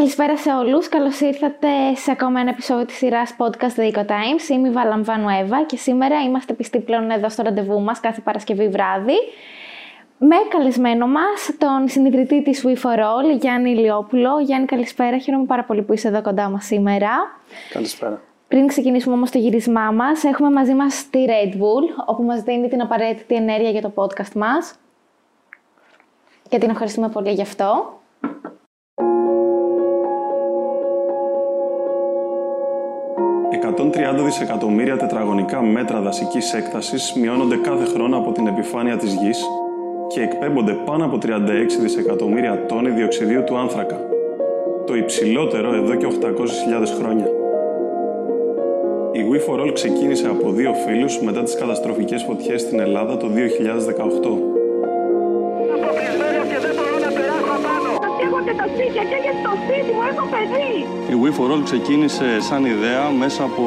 Καλησπέρα σε όλους. Καλώς ήρθατε σε ακόμα ένα επεισόδιο της σειράς podcast The Eco Times. Είμαι η Βαλαμβάνου Εύα και σήμερα είμαστε πιστοί πλέον εδώ στο ραντεβού μας κάθε Παρασκευή βράδυ με καλεσμένο μας τον συνειδητή της We For All, Γιάννη Ηλιόπουλο. Γιάννη, καλησπέρα. Χαίρομαι πάρα πολύ που είσαι εδώ κοντά μας σήμερα. Καλησπέρα. Πριν ξεκινήσουμε όμως το γυρισμά μας, έχουμε μαζί μας τη Red Bull, όπου μας δίνει την απαραίτητη ενέργεια για το podcast μας. Και την ευχαριστούμε πολύ γι' αυτό. «130 δισεκατομμύρια τετραγωνικά μέτρα δασικής έκτασης μειώνονται κάθε χρόνο από την επιφάνεια της γης και εκπέμπονται πάνω από 36 δισεκατομμύρια τόνοι διοξιδίου του άνθρακα, το υψηλότερο εδώ και 800.000 χρόνια. Η We For All ξεκίνησε από δύο φίλους μετά τις καταστροφικές φωτιές στην Ελλάδα το 2018. Η We For All ξεκίνησε σαν ιδέα μέσα από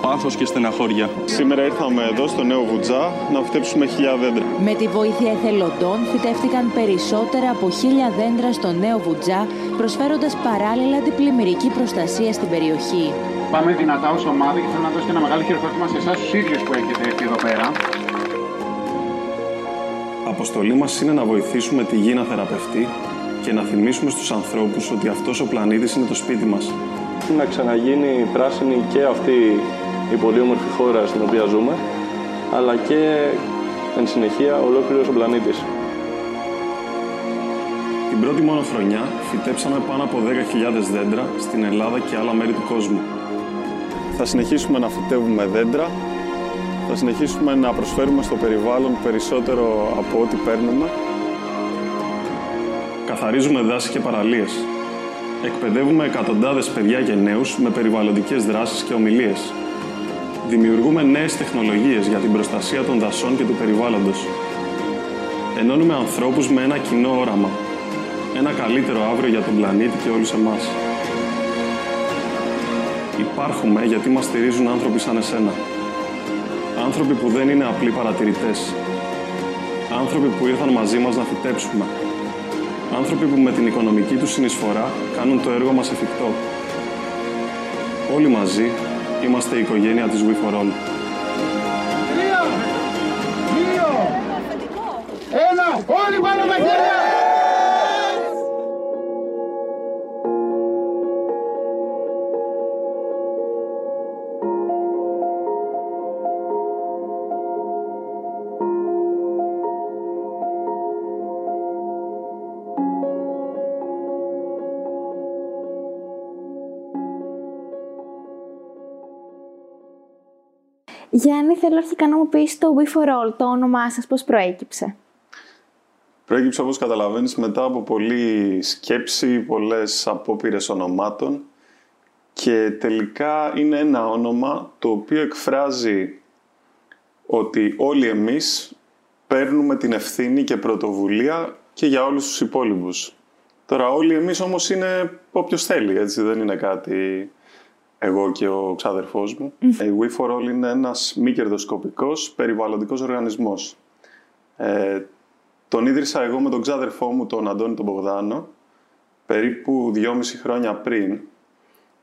πάθος και στεναχώρια. Σήμερα ήρθαμε εδώ στο Νέο Βουτζά να φυτέψουμε χιλιά δέντρα. Με τη βοήθεια εθελοντών φυτεύτηκαν περισσότερα από χίλια δέντρα στο Νέο Βουτζά, προσφέροντας παράλληλα την πλημμυρική προστασία στην περιοχή. Πάμε δυνατά ως ομάδα και θέλω να δώσω και ένα μεγάλο χειροκρότημα σε εσάς τους ίδιους που έχετε έρθει εδώ πέρα. Αποστολή μας είναι να βοηθήσουμε τη γη να θεραπευτεί και να θυμίσουμε στους ανθρώπους ότι αυτός ο πλανήτης είναι το σπίτι μας. Να ξαναγίνει πράσινη και αυτή η πολύ όμορφη χώρα στην οποία ζούμε, αλλά και εν συνεχεία ολόκληρος ο πλανήτης. Την πρώτη μόνο χρονιά φυτέψαμε πάνω από 10.000 δέντρα στην Ελλάδα και άλλα μέρη του κόσμου. Θα συνεχίσουμε να φυτεύουμε δέντρα, θα συνεχίσουμε να προσφέρουμε στο περιβάλλον περισσότερο από ό,τι παίρνουμε. Καθαρίζουμε δάση και παραλίες. Εκπαιδεύουμε εκατοντάδες παιδιά και νέους με περιβαλλοντικές δράσεις και ομιλίες. Δημιουργούμε νέες τεχνολογίες για την προστασία των δασών και του περιβάλλοντος. Ενώνουμε ανθρώπους με ένα κοινό όραμα. Ένα καλύτερο αύριο για τον πλανήτη και όλους εμάς. Υπάρχουμε γιατί μας στηρίζουν άνθρωποι σαν εσένα. Άνθρωποι που δεν είναι απλοί παρατηρητές. Άνθρωποι που ήρθαν μαζί μας να φυτέψουμε. Άνθρωποι που με την οικονομική τους συνεισφορά κάνουν το έργο μας εφικτό. Όλοι μαζί είμαστε η οικογένεια της We For All. Τρία, δύο, ένα, όλοι πάνω τα Γιάννη, θέλω αρχικά να μου πεις το We For All, το όνομά σας, πώς προέκυψε. Προέκυψε, όπως καταλαβαίνεις, μετά από πολλή σκέψη, πολλές απόπειρες ονομάτων και τελικά είναι ένα όνομα το οποίο εκφράζει ότι όλοι εμείς παίρνουμε την ευθύνη και πρωτοβουλία και για όλους τους υπόλοιπους. Τώρα όλοι εμείς όμως είναι όποιος θέλει, έτσι δεν είναι κάτι εγώ και ο ξάδερφός μου. Η We For All είναι ένας μη κερδοσκοπικός περιβαλλοντικός οργανισμός. Ε, τον ίδρυσα εγώ με τον ξάδερφό μου, τον Αντώνη τον Μπογδάνο, περίπου δυόμιση χρόνια πριν.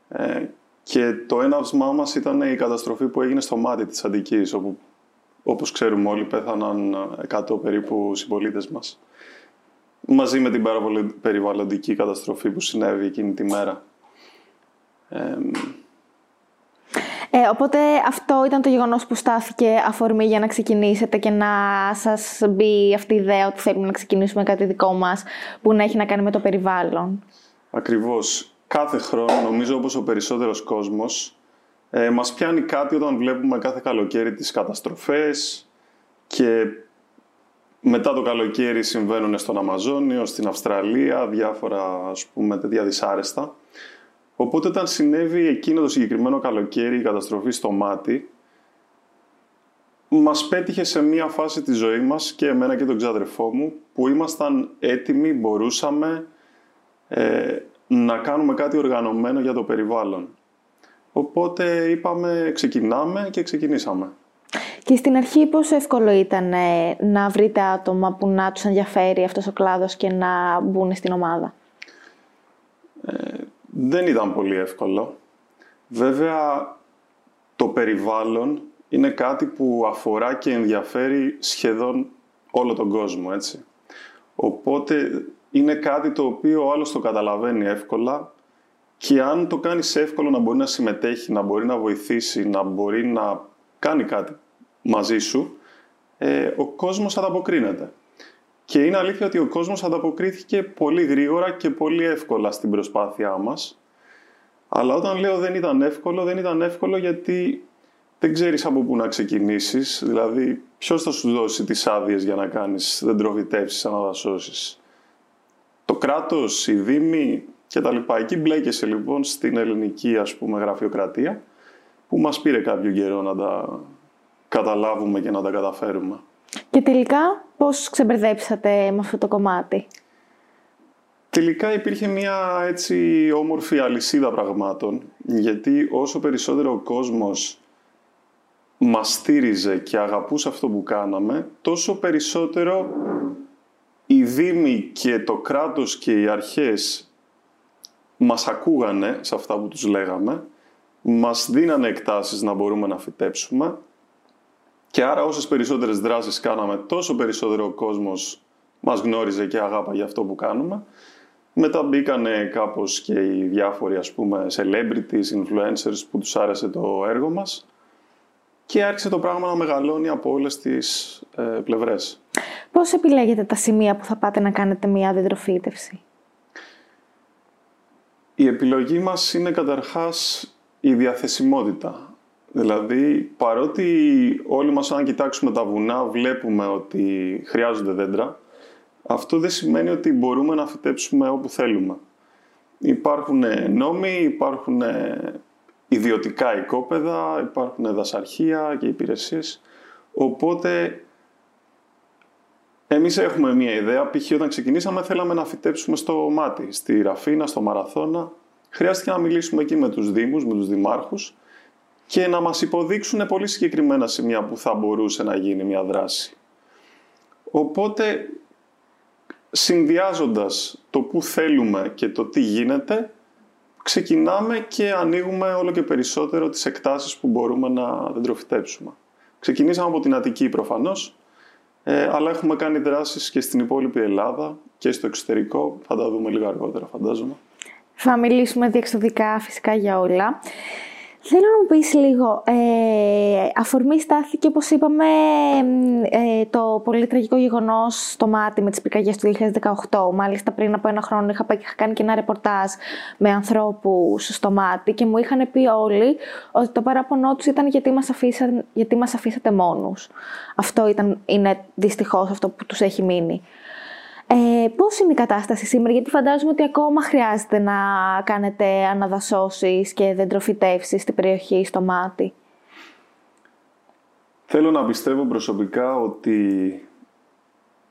Ε, και το έναυσμά μας ήταν η καταστροφή που έγινε στο μάτι της Αντικής, όπου όπως ξέρουμε όλοι πέθαναν 100 περίπου συμπολίτες μας. Μαζί με την πάρα πολύ περιβαλλοντική καταστροφή που συνέβη εκείνη τη μέρα. Ε, Ε, οπότε αυτό ήταν το γεγονός που στάθηκε αφορμή για να ξεκινήσετε και να σας μπει αυτή η ιδέα ότι θέλουμε να ξεκινήσουμε κάτι δικό μας που να έχει να κάνει με το περιβάλλον. Ακριβώς. Κάθε χρόνο, νομίζω όπως ο περισσότερος κόσμος, ε, μας πιάνει κάτι όταν βλέπουμε κάθε καλοκαίρι τις καταστροφές και μετά το καλοκαίρι συμβαίνουν στον Αμαζόνιο, στην Αυστραλία, διάφορα ας πούμε τέτοια δυσάρεστα. Οπότε όταν συνέβη εκείνο το συγκεκριμένο καλοκαίρι η καταστροφή στο μάτι, μας πέτυχε σε μία φάση της ζωής μας και εμένα και τον ξάδερφό μου που ήμασταν έτοιμοι, μπορούσαμε ε, να κάνουμε κάτι οργανωμένο για το περιβάλλον. Οπότε είπαμε ξεκινάμε και ξεκινήσαμε. Και στην αρχή πόσο εύκολο ήταν ε, να βρείτε άτομα που να τους ενδιαφέρει αυτός ο κλάδος και να μπουν στην ομάδα; Ε, Δεν ήταν πολύ εύκολο. Βέβαια, το περιβάλλον είναι κάτι που αφορά και ενδιαφέρει σχεδόν όλο τον κόσμο, έτσι. Οπότε είναι κάτι το οποίο ο άλλος το καταλαβαίνει εύκολα και αν το κάνεις εύκολο να μπορεί να συμμετέχει, να μπορεί να βοηθήσει, να μπορεί να κάνει κάτι μαζί σου, ε, ο κόσμος ανταποκρίνεται. Και είναι αλήθεια ότι ο κόσμος ανταποκρίθηκε πολύ γρήγορα και πολύ εύκολα στην προσπάθειά μας. Αλλά όταν λέω δεν ήταν εύκολο, δεν ήταν εύκολο γιατί δεν ξέρεις από πού να ξεκινήσεις. Δηλαδή, ποιος θα σου δώσει τις άδειες για να κάνεις δεντροβιτεύσεις, αναδασώσεις. Το κράτος, οι δήμοι κτλ. Εκεί μπλέκεσαι λοιπόν στην ελληνική ας πούμε γραφειοκρατία που μας πήρε κάποιο καιρό να τα καταλάβουμε και να τα καταφέρουμε. Και τελικά πώς ξεμπερδέψατε με αυτό το κομμάτι; Τελικά υπήρχε μια έτσι όμορφη αλυσίδα πραγμάτων, γιατί όσο περισσότερο ο κόσμος μας στήριζε και αγαπούσε αυτό που κάναμε, τόσο περισσότερο οι δήμοι και το κράτος και οι αρχές μας ακούγανε σε αυτά που τους λέγαμε, μας δίνανε εκτάσεις να μπορούμε να φυτέψουμε και άρα όσες περισσότερες δράσεις κάναμε, τόσο περισσότερο ο κόσμος μας γνώριζε και αγάπαγε αυτό που κάνουμε. Μετά μπήκανε κάπως και οι διάφοροι ας πούμε celebrities, influencers που τους άρεσε το έργο μας και άρχισε το πράγμα να μεγαλώνει από όλες τις ε, πλευρές. Πώς επιλέγετε τα σημεία που θα πάτε να κάνετε μια δεντροφύτευση; Η επιλογή μας είναι καταρχάς η διαθεσιμότητα. Δηλαδή, παρότι όλοι μας αν κοιτάξουμε τα βουνά βλέπουμε ότι χρειάζονται δέντρα, αυτό δεν σημαίνει ότι μπορούμε να φυτέψουμε όπου θέλουμε. Υπάρχουν νόμοι, υπάρχουν ιδιωτικά οικόπεδα, υπάρχουν δασαρχεία και υπηρεσίες. Οπότε, εμείς έχουμε μία ιδέα. Π.χ. όταν ξεκινήσαμε θέλαμε να φυτέψουμε στο μάτι, στη Ραφίνα, στο Μαραθώνα. Χρειάστηκε να μιλήσουμε εκεί με τους δήμους, με τους δημάρχους και να μας υποδείξουν πολύ συγκεκριμένα σημεία που θα μπορούσε να γίνει μια δράση. Οπότε, συνδυάζοντας το που θέλουμε και το τι γίνεται, ξεκινάμε και ανοίγουμε όλο και περισσότερο τις εκτάσεις που μπορούμε να δεντροφυτέψουμε. Ξεκινήσαμε από την Αττική προφανώς, ε, αλλά έχουμε κάνει δράσεις και στην υπόλοιπη Ελλάδα και στο εξωτερικό. Θα τα δούμε λίγο αργότερα φαντάζομαι. Θα μιλήσουμε διεξοδικά φυσικά για όλα. Θέλω να μου πεις λίγο, ε, αφορμή στάθηκε όπως είπαμε ε, το πολύ τραγικό γεγονός στο μάτι με τις πυρκαγιές του 2018. Μάλιστα πριν από ένα χρόνο είχα, είχα κάνει και ένα ρεπορτάζ με ανθρώπους στο μάτι και μου είχαν πει όλοι ότι το παράπονό τους ήταν γιατί μας, αφήσαν, γιατί μας αφήσατε μόνους. Αυτό ήταν, είναι δυστυχώς αυτό που τους έχει μείνει. Ε, πώς είναι η κατάσταση σήμερα, γιατί φαντάζομαι ότι ακόμα χρειάζεται να κάνετε αναδασώσεις και δεντροφυτεύσεις στην περιοχή, στο μάτι. Θέλω να πιστεύω προσωπικά ότι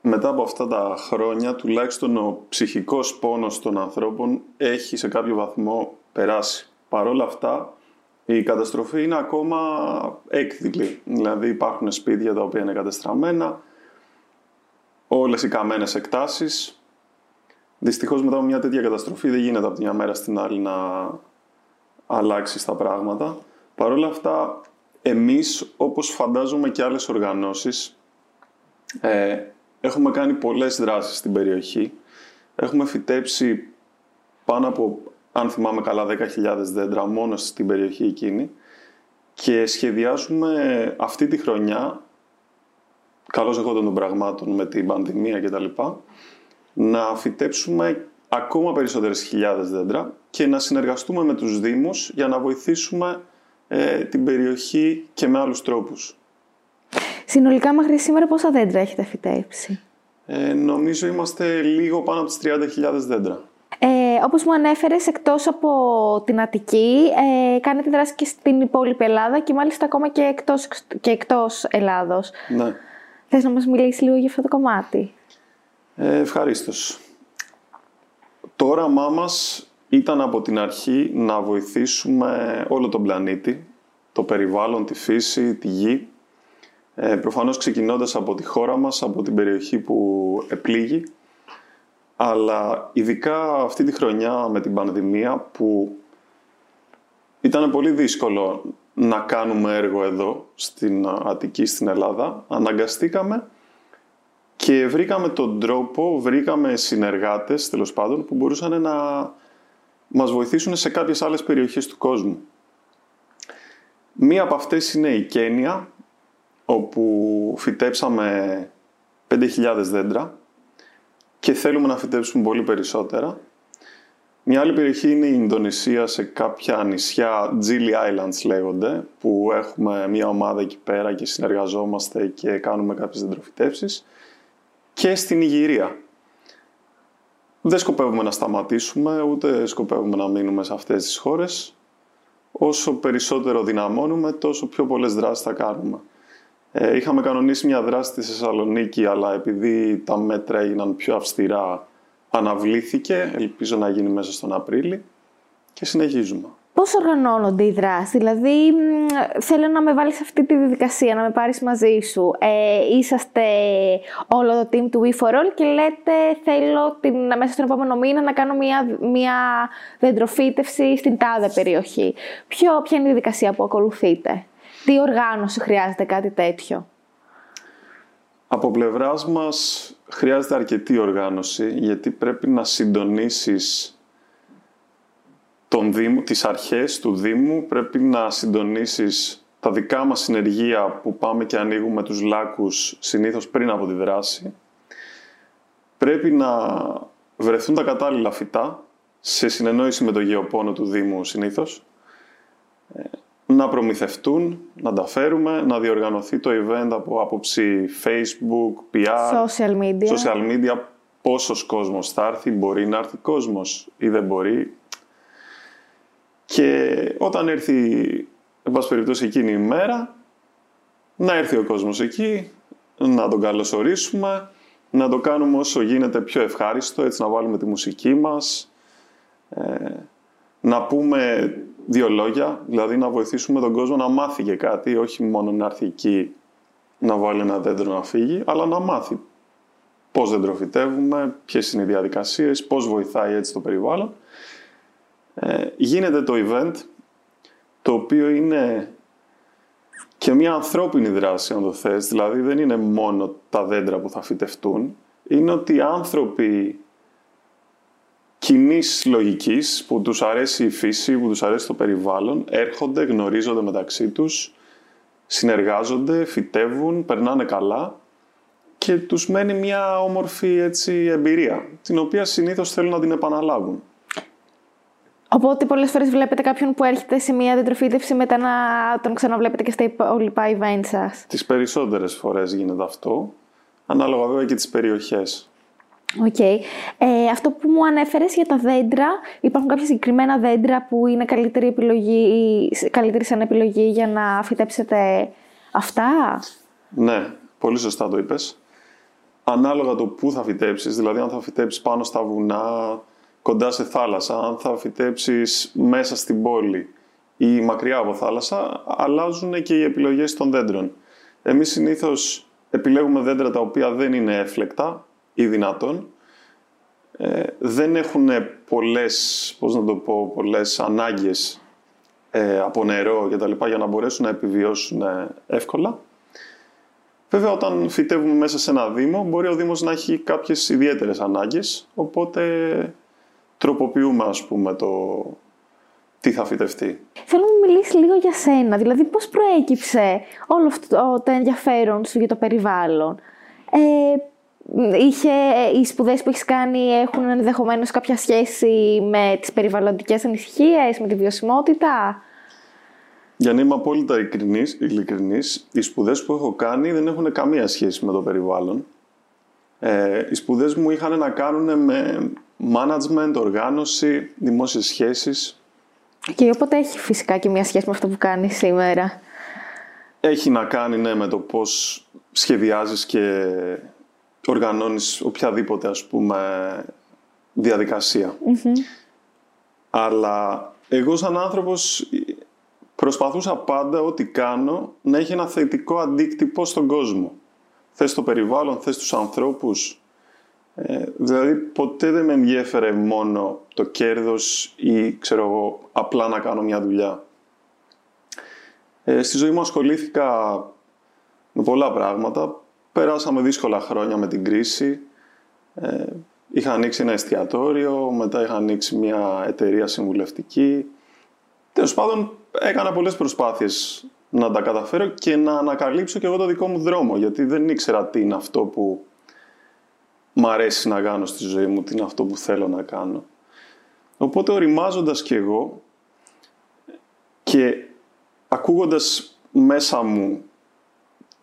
μετά από αυτά τα χρόνια τουλάχιστον ο ψυχικός πόνος των ανθρώπων έχει σε κάποιο βαθμό περάσει. Παρ' όλα αυτά η καταστροφή είναι ακόμα έκδηλη. Δηλαδή υπάρχουν σπίτια τα οποία είναι κατεστραμμένα, όλες οι καμένες εκτάσεις. Δυστυχώς μετά από μια τέτοια καταστροφή δεν γίνεται από τη μια μέρα στην άλλη να αλλάξεις τα πράγματα. Παρ' όλα αυτά, εμείς, όπως φαντάζομαι και άλλες οργανώσεις, ε, έχουμε κάνει πολλές δράσεις στην περιοχή. Έχουμε φυτέψει πάνω από, αν θυμάμαι καλά, 10.000 δέντρα μόνο στην περιοχή εκείνη και σχεδιάζουμε αυτή τη χρονιά καλώς εγώντων των πραγμάτων με την πανδημία κτλ. Να φυτέψουμε ακόμα περισσότερες χιλιάδες δέντρα και να συνεργαστούμε με τους Δήμους για να βοηθήσουμε ε, την περιοχή και με άλλους τρόπους. Συνολικά μέχρι σήμερα πόσα δέντρα έχετε φυτέψει; Ε, νομίζω είμαστε λίγο πάνω από τις 30.000 δέντρα. Ε, όπως μου ανέφερες, εκτός από την Αττική, ε, κάνετε δράση και στην υπόλοιπη Ελλάδα και μάλιστα ακόμα και εκτός, και εκτός Ελλάδος. Ναι. Θες να μας μιλήσεις λίγο για αυτό το κομμάτι; Ε, ευχαρίστως. Το όραμά μας ήταν από την αρχή να βοηθήσουμε όλο τον πλανήτη, το περιβάλλον, τη φύση, τη γη. Ε, προφανώς ξεκινώντας από τη χώρα μας, από την περιοχή που επλήγει. Αλλά ειδικά αυτή τη χρονιά με την πανδημία που ήταν πολύ δύσκολο να κάνουμε έργο εδώ στην Αττική, στην Ελλάδα, αναγκαστήκαμε και βρήκαμε τον τρόπο, βρήκαμε συνεργάτες τέλος πάντων που μπορούσαν να μας βοηθήσουν σε κάποιες άλλες περιοχές του κόσμου. Μία από αυτές είναι η Κένια, όπου φυτέψαμε 5.000 δέντρα και θέλουμε να φυτέψουμε πολύ περισσότερα. Μια άλλη περιοχή είναι η Ινδονησία σε κάποια νησιά, Gili Islands λέγονται, που έχουμε μια ομάδα εκεί πέρα και συνεργαζόμαστε και κάνουμε κάποιες δεντροφυτεύσεις. Και στην Ιγυρία. Δεν σκοπεύουμε να σταματήσουμε, ούτε σκοπεύουμε να μείνουμε σε αυτές τις χώρες. Όσο περισσότερο δυναμώνουμε, τόσο πιο πολλές δράσεις θα κάνουμε. Ε, είχαμε κανονίσει μια δράση στη Θεσσαλονίκη, αλλά επειδή τα μέτρα έγιναν πιο αυστηρά, αναβλήθηκε. Ελπίζω να γίνει μέσα στον Απρίλη και συνεχίζουμε. Πώς οργανώνονται οι δράσεις, δηλαδή θέλω να με βάλεις σε αυτή τη διαδικασία, να με πάρεις μαζί σου. Ε, είσαστε όλο το team του We for All και λέτε θέλω την, μέσα στον επόμενο μήνα να κάνω μια, μια δεντροφύτευση στην τάδε περιοχή. Ποιο, ποια είναι η διαδικασία που ακολουθείτε; Τι οργάνωση χρειάζεται κάτι τέτοιο; Από πλευράς μας χρειάζεται αρκετή οργάνωση γιατί πρέπει να συντονίσεις τον Δήμο, τις αρχές του Δήμου, πρέπει να συντονίσεις τα δικά μας συνεργεία που πάμε και ανοίγουμε τους λάκους συνήθως πριν από τη δράση. Πρέπει να βρεθούν τα κατάλληλα φυτά σε συνεννόηση με το γεωπόνο του Δήμου συνήθως ε, να προμηθευτούν, να τα φέρουμε, να διοργανωθεί το event από άποψη Facebook, PR, social media. social media πόσος κόσμος θα έρθει, μπορεί να έρθει κόσμος ή δεν μπορεί. Και όταν έρθει, εν πάση περιπτώσει, εκείνη η μέρα, να έρθει ο κόσμος εκεί, να τον καλωσορίσουμε, να το κάνουμε όσο γίνεται πιο ευχάριστο, έτσι να βάλουμε τη μουσική μας, ε, να πούμε δύο λόγια, δηλαδή να βοηθήσουμε τον κόσμο να μάθει και κάτι, όχι μόνο να έρθει εκεί να βάλει ένα δέντρο να φύγει, αλλά να μάθει πώς δεντροφυτεύουμε, ποιες είναι οι διαδικασίες, πώς βοηθάει έτσι το περιβάλλον. Ε, γίνεται το event, το οποίο είναι και μια ανθρώπινη δράση, αν το θες. Δηλαδή δεν είναι μόνο τα δέντρα που θα φυτευτούν, είναι ότι οι άνθρωποι κοινής λογικής που τους αρέσει η φύση, που τους αρέσει το περιβάλλον, έρχονται, γνωρίζονται μεταξύ τους, συνεργάζονται, φυτεύουν, περνάνε καλά και τους μένει μια όμορφη έτσι, εμπειρία, την οποία συνήθως θέλουν να την επαναλάβουν. Οπότε πολλές φορές βλέπετε κάποιον που έρχεται σε μια δεντροφύτευση μετά να τον ξαναβλέπετε και στα υπόλοιπα event σας. Τις περισσότερες φορές γίνεται αυτό, ανάλογα βέβαια και τις περιοχές. Οκ. Ε, αυτό που μου ανέφερες για τα δέντρα, υπάρχουν κάποια συγκεκριμένα δέντρα που είναι καλύτερη, επιλογή, καλύτερη σαν επιλογή για να φυτέψετε αυτά; Ναι, πολύ σωστά το είπες. Ανάλογα το πού θα φυτέψεις, δηλαδή αν θα φυτέψεις πάνω στα βουνά, κοντά σε θάλασσα, αν θα φυτέψεις μέσα στην πόλη ή μακριά από θάλασσα, αλλάζουν και οι επιλογές των δέντρων. Εμείς συνήθως επιλέγουμε δέντρα τα οποία δεν είναι έφλεκτα, ή δυνατόν, ε, δεν έχουν πολλές, πώς να το πω, πολλές ανάγκες ε, από νερό και τα λοιπά για να μπορέσουν να επιβιώσουν ε, εύκολα. Βέβαια, όταν φυτεύουμε μέσα σε ένα δήμο, μπορεί ο δήμος να έχει κάποιες ιδιαίτερες ανάγκες, οπότε τροποποιούμε, ας πούμε, το τι θα φυτευτεί. Θέλω να μου μιλήσεις λίγο για σένα, δηλαδή πώς προέκυψε όλο αυτό το ενδιαφέρον σου για το περιβάλλον; Ε, είχε, οι σπουδές που έχεις κάνει έχουν ενδεχομένως κάποια σχέση με τις περιβαλλοντικές ανησυχίες, με τη βιωσιμότητα; Για να είμαι απόλυτα ειλικρινής, οι σπουδές που έχω κάνει δεν έχουν καμία σχέση με το περιβάλλον. Ε, οι σπουδές μου είχαν να κάνουν με management, οργάνωση, δημόσιες σχέσεις. Και οπότε έχει φυσικά και μια σχέση με αυτό που κάνεις σήμερα. Έχει να κάνει ναι, με το πώς σχεδιάζεις και οργανώνεις οποιαδήποτε ας πούμε Αλλά εγώ σαν άνθρωπος προσπαθούσα πάντα ό,τι κάνω να έχει ένα θετικό αντίκτυπο στον κόσμο. Θες το περιβάλλον, θες τους ανθρώπους. Ε, Δηλαδή ποτέ δεν με ενδιέφερε μόνο το κέρδος ή ξέρω εγώ απλά να κάνω μια δουλειά. Ε, στη ζωή μου ασχολήθηκα με πολλά πράγματα. Περάσαμε δύσκολα χρόνια με την κρίση. Ε, είχα ανοίξει ένα εστιατόριο, μετά είχα ανοίξει μια εταιρεία συμβουλευτική. Τέλος πάντων, έκανα πολλές προσπάθειες να τα καταφέρω και να ανακαλύψω και εγώ το δικό μου δρόμο, γιατί δεν ήξερα τι είναι αυτό που μ' αρέσει να κάνω στη ζωή μου, τι είναι αυτό που θέλω να κάνω. Οπότε οριμάζοντας κι εγώ και ακούγοντας μέσα μου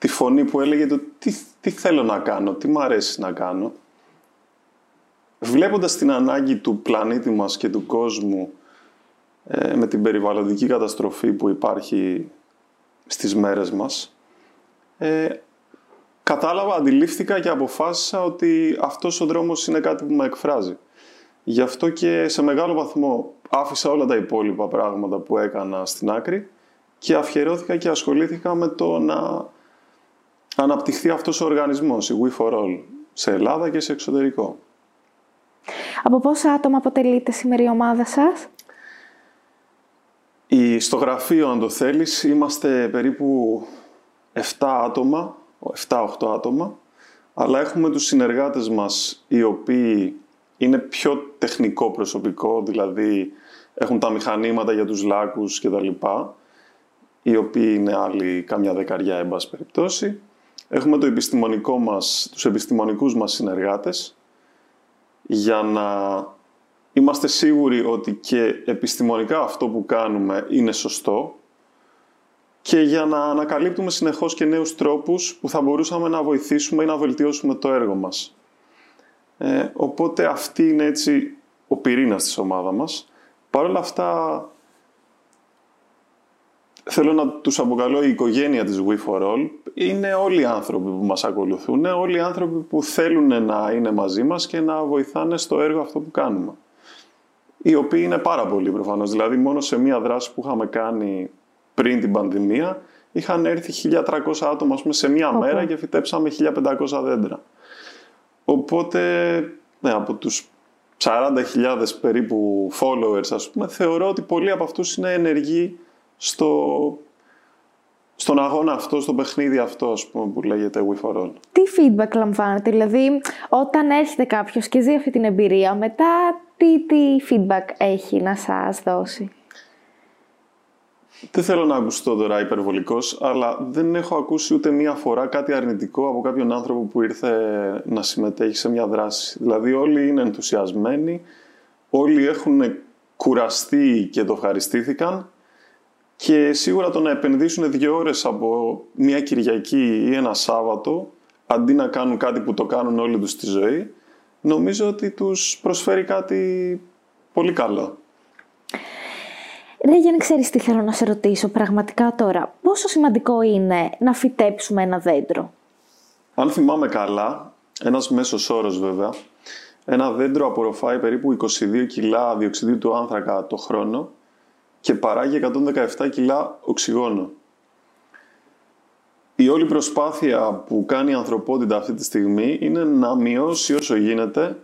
τη φωνή που έλεγε το τι, τι θέλω να κάνω, τι μ' αρέσει να κάνω, βλέποντας την ανάγκη του πλανήτη μας και του κόσμου ε, με την περιβαλλοντική καταστροφή που υπάρχει στις μέρες μας, ε, κατάλαβα, αντιλήφθηκα και αποφάσισα ότι αυτός ο δρόμος είναι κάτι που με εκφράζει. Γι' αυτό και σε μεγάλο βαθμό άφησα όλα τα υπόλοιπα πράγματα που έκανα στην άκρη και αφιερώθηκα και ασχολήθηκα με το να αναπτυχθεί αυτός ο οργανισμός, η We for All, σε Ελλάδα και σε εξωτερικό. Από πόσα άτομα αποτελείται σήμερα η ομάδα σας; Η, στο γραφείο, αν το θέλεις, είμαστε περίπου 7 άτομα, 7-8 άτομα, αλλά έχουμε τους συνεργάτες μας οι οποίοι είναι πιο τεχνικό προσωπικό, δηλαδή έχουν τα μηχανήματα για τους λάκους και τα λοιπά, οι οποίοι είναι άλλοι καμιά δεκαριά, εν πάση περιπτώσει. Έχουμε το επιστημονικό μας, τους επιστημονικούς μας συνεργάτες, για να είμαστε σίγουροι ότι και επιστημονικά αυτό που κάνουμε είναι σωστό και για να ανακαλύπτουμε συνεχώς και νέους τρόπους που θα μπορούσαμε να βοηθήσουμε ή να βελτιώσουμε το έργο μας. Ε, οπότε αυτή είναι έτσι ο πυρήνας της ομάδας μας. Παρ' όλα αυτά θέλω να τους αποκαλώ η οικογένεια της We for All. Είναι όλοι οι άνθρωποι που μας ακολουθούν, όλοι οι άνθρωποι που θέλουν να είναι μαζί μας και να βοηθάνε στο έργο αυτό που κάνουμε. Οι οποίοι είναι πάρα πολλοί προφανώς. Δηλαδή μόνο σε μία δράση που είχαμε κάνει πριν την πανδημία είχαν έρθει 1.300 άτομα πούμε, σε μία μέρα και φυτέψαμε 1.500 δέντρα. Οπότε ναι, από τους 40.000 περίπου followers ας πούμε θεωρώ ότι πολλοί από αυτούς είναι ενεργοί στο, στον αγώνα αυτό, στο παιχνίδι αυτό ας πούμε, που λέγεται We For All. Τι feedback λαμβάνετε, δηλαδή όταν έρχεται κάποιος και ζει αυτή την εμπειρία, μετά τι, τι feedback έχει να σας δώσει; Δεν θέλω να ακουστώ τώρα υπερβολικός, αλλά δεν έχω ακούσει ούτε μία φορά κάτι αρνητικό από κάποιον άνθρωπο που ήρθε να συμμετέχει σε μια δράση. Δηλαδή όλοι είναι ενθουσιασμένοι, όλοι έχουν κουραστεί και το ευχαριστήθηκαν και σίγουρα το να επενδύσουν δύο ώρες από μια Κυριακή ή ένα Σάββατο, αντί να κάνουν κάτι που το κάνουν όλοι τους στη ζωή, νομίζω ότι τους προσφέρει κάτι πολύ καλό. Ρε Γιάννη, ξέρεις τι θέλω να σε ρωτήσω πραγματικά τώρα. Πόσο σημαντικό είναι να φυτέψουμε ένα δέντρο; Αν θυμάμαι καλά, ένας μέσος όρος βέβαια, ένα δέντρο απορροφάει περίπου 22 κιλά διοξιδίου του άνθρακα το χρόνο και παράγει 117 κιλά οξυγόνο. Η όλη προσπάθεια που κάνει η ανθρωπότητα αυτή τη στιγμή είναι να μειώσει όσο γίνεται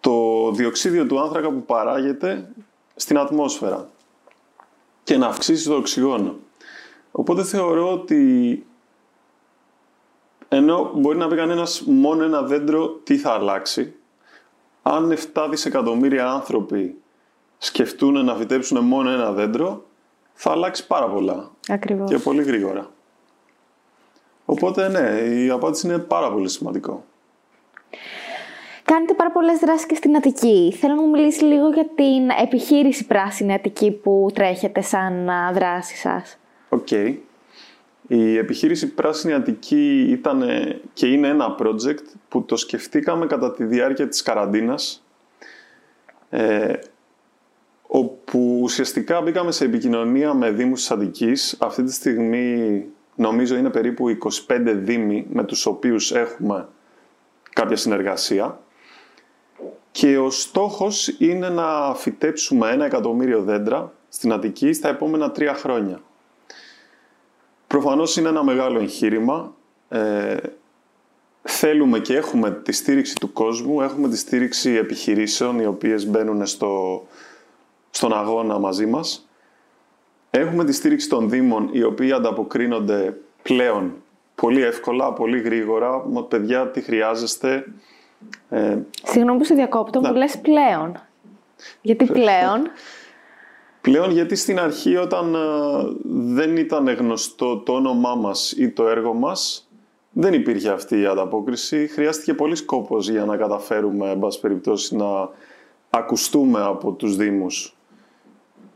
το διοξίδιο του άνθρακα που παράγεται στην ατμόσφαιρα και να αυξήσει το οξυγόνο. Οπότε θεωρώ ότι ενώ μπορεί να πει κανένας μόνο ένα δέντρο τι θα αλλάξει, αν 7 δισεκατομμύρια άνθρωποι σκεφτούν να φυτέψουν μόνο ένα δέντρο, θα αλλάξει πάρα πολλά. Ακριβώς. Και πολύ γρήγορα. Οπότε ναι, η απάντηση είναι πάρα πολύ σημαντικό. Κάνετε πάρα πολλές δράσεις και στην Αττική. Θέλω να μου μιλήσεις λίγο για την επιχείρηση Πράσινη Αττική που τρέχετε σαν δράση σας. Οκ. Η επιχείρηση Πράσινη Αττική ήταν και είναι ένα project που το σκεφτήκαμε κατά τη διάρκεια της καραντίνας ε, όπου ουσιαστικά μπήκαμε σε επικοινωνία με δήμους της Αττικής. Αυτή τη στιγμή νομίζω είναι περίπου 25 δήμοι με τους οποίους έχουμε κάποια συνεργασία. Και ο στόχος είναι να φυτέψουμε ένα εκατομμύριο δέντρα στην Αττική στα επόμενα τρία χρόνια. Προφανώς είναι ένα μεγάλο εγχείρημα. Ε, θέλουμε και έχουμε τη στήριξη του κόσμου, έχουμε τη στήριξη επιχειρήσεων οι οποίες μπαίνουν στο, στον αγώνα μαζί μας. Έχουμε τη στήριξη των Δήμων οι οποίοι ανταποκρίνονται πλέον πολύ εύκολα, πολύ γρήγορα. Παιδιά, τι χρειάζεστε; Ε, Συγγνώμη που σε διακόπτω, μου λες πλέον. Γιατί πλέον. πλέον; Γιατί στην αρχή όταν ε, δεν ήταν γνωστό το όνομά μας ή το έργο μας, δεν υπήρχε αυτή η ανταπόκριση. Χρειάστηκε πολύ κόπος για να καταφέρουμε, εν περιπτώσει, να ακουστούμε από τους Δήμους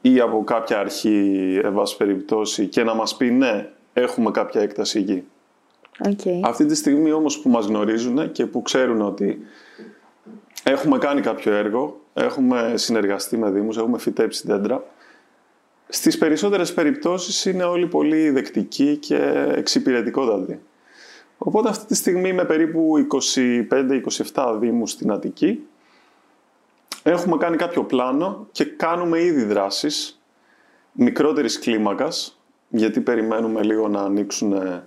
ή από κάποια αρχή, εν περιπτώσει, και να μας πει ναι, έχουμε κάποια έκταση εκεί. Okay. Αυτή τη στιγμή όμως που μας γνωρίζουν και που ξέρουν ότι έχουμε κάνει κάποιο έργο, έχουμε συνεργαστεί με Δήμους, έχουμε φυτέψει δέντρα, στις περισσότερες περιπτώσεις είναι όλοι πολύ δεκτικοί και εξυπηρετικότατοι. Οπότε αυτή τη στιγμή με περίπου 25-27 Δήμους στην Αττική έχουμε κάνει κάποιο πλάνο και κάνουμε ήδη δράσεις μικρότερης κλίμακας γιατί περιμένουμε λίγο να ανοίξουν ε,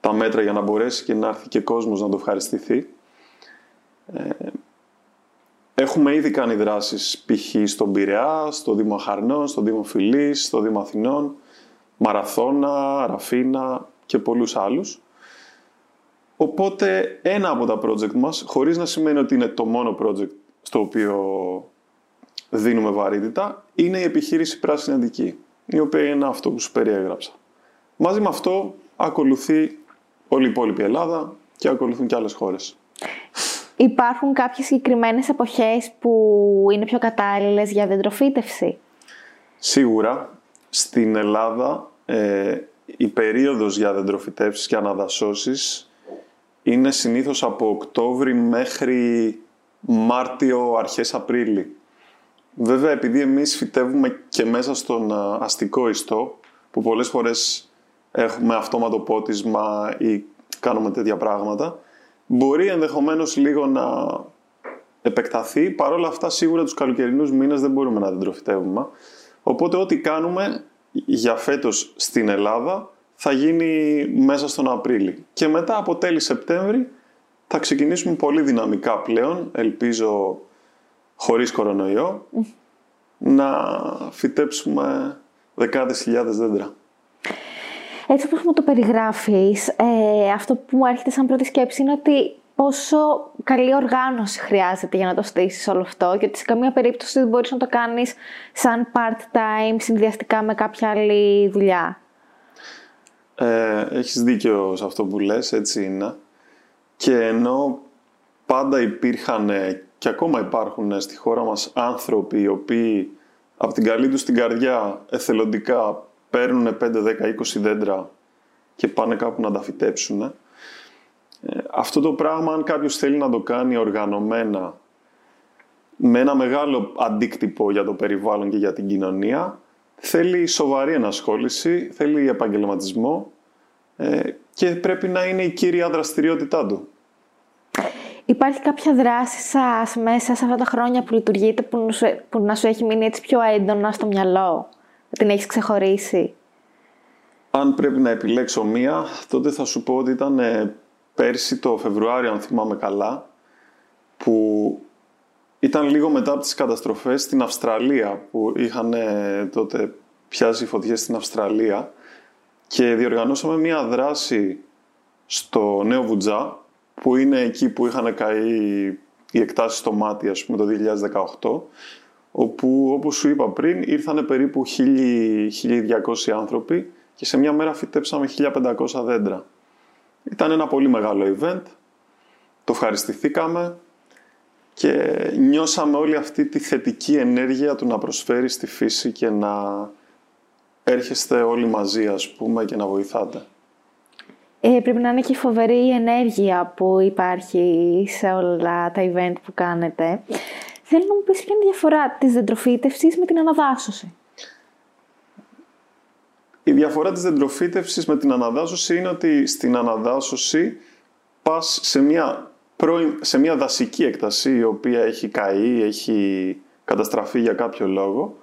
τα μέτρα για να μπορέσει και να έρθει και κόσμος να το ευχαριστηθεί. Ε, έχουμε ήδη κάνει δράσεις π.χ. στον Πειραιά, στο Δήμο Χαρνών, στο Δήμο Φιλής, στο Δήμο Αθηνών, Μαραθώνα, Ραφίνα και πολλούς άλλους. Οπότε ένα από τα project μας, χωρίς να σημαίνει ότι είναι το μόνο project στο οποίο δίνουμε βαρύτητα, είναι η επιχείρηση Πράσινη Αντική, η οποία είναι αυτό που σου περιέγραψα. Μαζί με αυτό ακολουθεί όλη η υπόλοιπη Ελλάδα και ακολουθούν και άλλες χώρες. Υπάρχουν κάποιες συγκεκριμένες εποχές που είναι πιο κατάλληλες για δεντροφύτευση; Σίγουρα, στην Ελλάδα ε, η περίοδος για δεντροφυτεύσεις και αναδασώσεις είναι συνήθως από Οκτώβρη μέχρι Μάρτιο, αρχές Απρίλη. Βέβαια, επειδή εμείς φυτεύουμε και μέσα στον αστικό ιστό, που πολλές φορές έχουμε αυτόματο πότισμα ή κάνουμε τέτοια πράγματα, μπορεί ενδεχομένως λίγο να επεκταθεί. Παρ' όλα αυτά, σίγουρα τους καλοκαιρινούς μήνες δεν μπορούμε να δεντροφυτεύουμε. Οπότε, ό,τι κάνουμε για φέτος στην Ελλάδα θα γίνει μέσα στον Απρίλη. Και μετά από τέλη Σεπτέμβρη θα ξεκινήσουμε πολύ δυναμικά πλέον, ελπίζω χωρίς κορονοϊό, να φυτέψουμε δεκάδες χιλιάδες δέντρα. Έτσι όπως μου το περιγράφεις, ε, αυτό που μου έρχεται σαν πρώτη σκέψη είναι ότι πόσο καλή οργάνωση χρειάζεται για να το στήσεις όλο αυτό και ότι σε καμία περίπτωση δεν μπορείς να το κάνεις σαν part-time, συνδυαστικά με κάποια άλλη δουλειά. Ε, έχεις δίκιο σε αυτό που λες, έτσι είναι. Και ενώ πάντα υπήρχαν και ακόμα υπάρχουν στη χώρα μας άνθρωποι οι οποίοι από την καλή τους την καρδιά εθελοντικά παίρνουν 5, 10, 20 δέντρα και πάνε κάπου να τα φυτέψουν. Ε, αυτό το πράγμα, αν κάποιος θέλει να το κάνει οργανωμένα, με ένα μεγάλο αντίκτυπο για το περιβάλλον και για την κοινωνία, θέλει σοβαρή ενασχόληση, θέλει επαγγελματισμό ε, και πρέπει να είναι η κύρια δραστηριότητά του. Υπάρχει κάποια δράση σας μέσα σε αυτά τα χρόνια που λειτουργείτε που, που να σου έχει μείνει έτσι πιο έντονα στο μυαλό, την έχεις ξεχωρίσει; Αν πρέπει να επιλέξω μία, τότε θα σου πω ότι ήταν ε, πέρσι το Φεβρουάριο, αν θυμάμαι καλά, που ήταν λίγο μετά από τις καταστροφές στην Αυστραλία, που είχαν ε, τότε πιάσει φωτιές στην Αυστραλία και διοργανώσαμε μία δράση στο Νέο Βουτζά, που είναι εκεί που είχαν καεί οι εκτάσεις στο μάτι, ας πούμε, το 2018, όπου, όπως σου είπα πριν, ήρθαν περίπου 1.200 άνθρωποι και σε μια μέρα φυτέψαμε 1.500 δέντρα. Ήταν ένα πολύ μεγάλο event, το ευχαριστηθήκαμε και νιώσαμε όλη αυτή τη θετική ενέργεια του να προσφέρει στη φύση και να έρχεστε όλοι μαζί, ας πούμε, και να βοηθάτε; Ε, πρέπει να είναι και φοβερή η ενέργεια που υπάρχει σε όλα τα event που κάνετε. Θέλω να μου πεις ποια είναι η διαφορά της δεντροφύτευσης με την αναδάσωση. Η διαφορά της δεντροφύτευσης με την αναδάσωση είναι ότι στην αναδάσωση πας σε μια, σε μια δασική έκταση η οποία έχει καεί, έχει καταστραφεί για κάποιο λόγο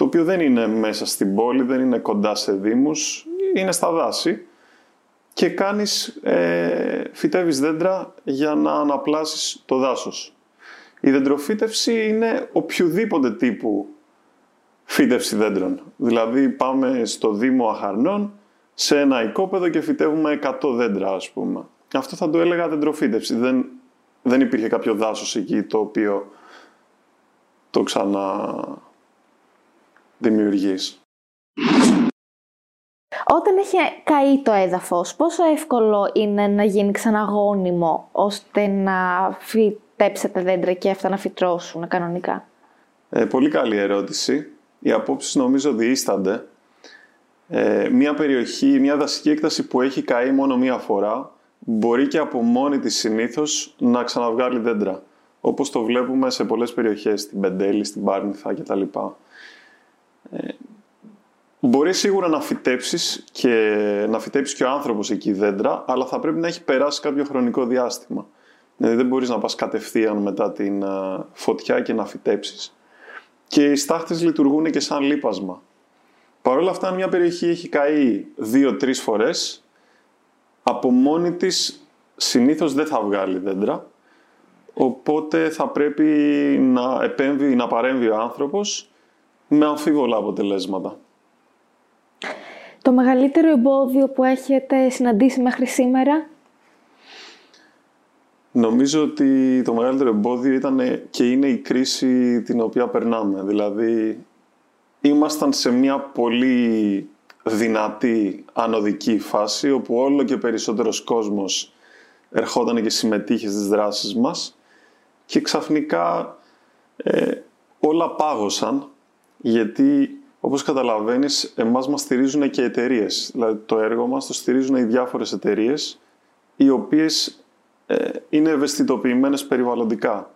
το οποίο δεν είναι μέσα στην πόλη, δεν είναι κοντά σε δήμους, είναι στα δάση και κάνεις, ε, φυτεύεις δέντρα για να αναπλάσεις το δάσος. Η δεντροφύτευση είναι οποιοδήποτε τύπου φύτευση δέντρων. Δηλαδή πάμε στο Δήμο Αχαρνών, σε ένα οικόπεδο και φυτεύουμε 100 δέντρα ας πούμε. Αυτό θα το έλεγα δεντροφύτευση. Δεν, δεν υπήρχε κάποιο δάσος εκεί το οποίο το ξανά δημιουργείς. Όταν έχει καεί το έδαφος, πόσο εύκολο είναι να γίνει ξαναγόνιμο ώστε να φυτέψετε δέντρα και αυτά να φυτρώσουν κανονικά; Ε, πολύ καλή ερώτηση. Οι απόψεις νομίζω διήστανται. Ε, μια περιοχή, μια δασική έκταση που έχει καεί μόνο μία φορά μπορεί και από μόνη της συνήθως να ξαναβγάλει δέντρα. Όπως το βλέπουμε σε πολλές περιοχές, στην Πεντέλη, στην Πάρνηθα κτλ. Ε, μπορείς σίγουρα να φυτέψεις και να φυτέψεις και ο άνθρωπος εκεί δέντρα, αλλά θα πρέπει να έχει περάσει κάποιο χρονικό διάστημα. Δηλαδή δεν μπορείς να πας κατευθείαν μετά την φωτιά και να φυτέψεις. Και οι στάχτες λειτουργούν και σαν λίπασμα. Παρ' όλα αυτά, αν μια περιοχή έχει καεί δύο-τρεις φορές, από μόνη της συνήθως δεν θα βγάλει δέντρα, οπότε θα πρέπει να επέμβει, να παρέμβει ο άνθρωπος με αμφίβολα αποτελέσματα. Το μεγαλύτερο εμπόδιο που έχετε συναντήσει μέχρι σήμερα; Νομίζω ότι το μεγαλύτερο εμπόδιο ήταν και είναι η κρίση την οποία περνάμε. Δηλαδή, ήμασταν σε μια πολύ δυνατή ανωδική φάση, όπου όλο και περισσότερος κόσμος ερχόταν και συμμετείχε στις δράσεις μας και ξαφνικά ε, όλα πάγωσαν, γιατί όπως καταλαβαίνεις, εμάς μας στηρίζουν και εταιρείες. Δηλαδή το έργο μας το στηρίζουν οι διάφορες εταιρείες, οι οποίες ε, είναι ευαισθητοποιημένες περιβαλλοντικά.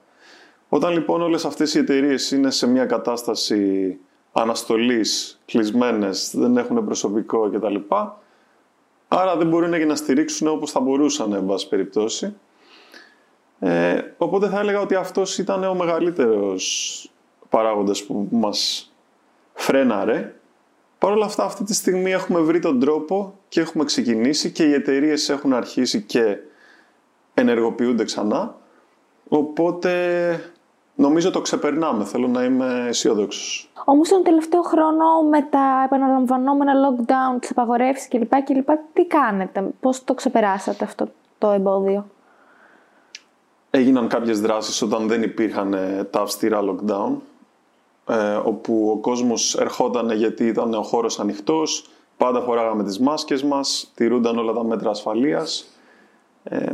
Όταν λοιπόν όλες αυτές οι εταιρείες είναι σε μια κατάσταση αναστολής, κλεισμένες, δεν έχουν προσωπικό κτλ. Άρα δεν μπορούν και να στηρίξουν όπως θα μπορούσαν, εν πάση περιπτώσει. Ε, οπότε θα έλεγα ότι αυτός ήταν ο μεγαλύτερος παράγοντας που μας φρέναρε. Παρ' όλα αυτά αυτή τη στιγμή έχουμε βρει τον τρόπο και έχουμε ξεκινήσει και οι εταιρείες έχουν αρχίσει και ενεργοποιούνται ξανά. Οπότε νομίζω το ξεπερνάμε. Θέλω να είμαι αισιόδοξος. Όμως τον τελευταίο χρόνο με τα επαναλαμβανόμενα lockdown, τις απαγορεύσεις κλπ, κλπ. Τι κάνετε, πώς το ξεπεράσατε αυτό το εμπόδιο; Έγιναν κάποιες δράσεις όταν δεν υπήρχαν ε, τα αυστηρά lockdown ε, όπου ο κόσμος ερχόταν γιατί ήταν ο χώρος ανοιχτός, πάντα φοράγαμε τις μάσκες μας, τηρούνταν όλα τα μέτρα ασφαλείας. Ε,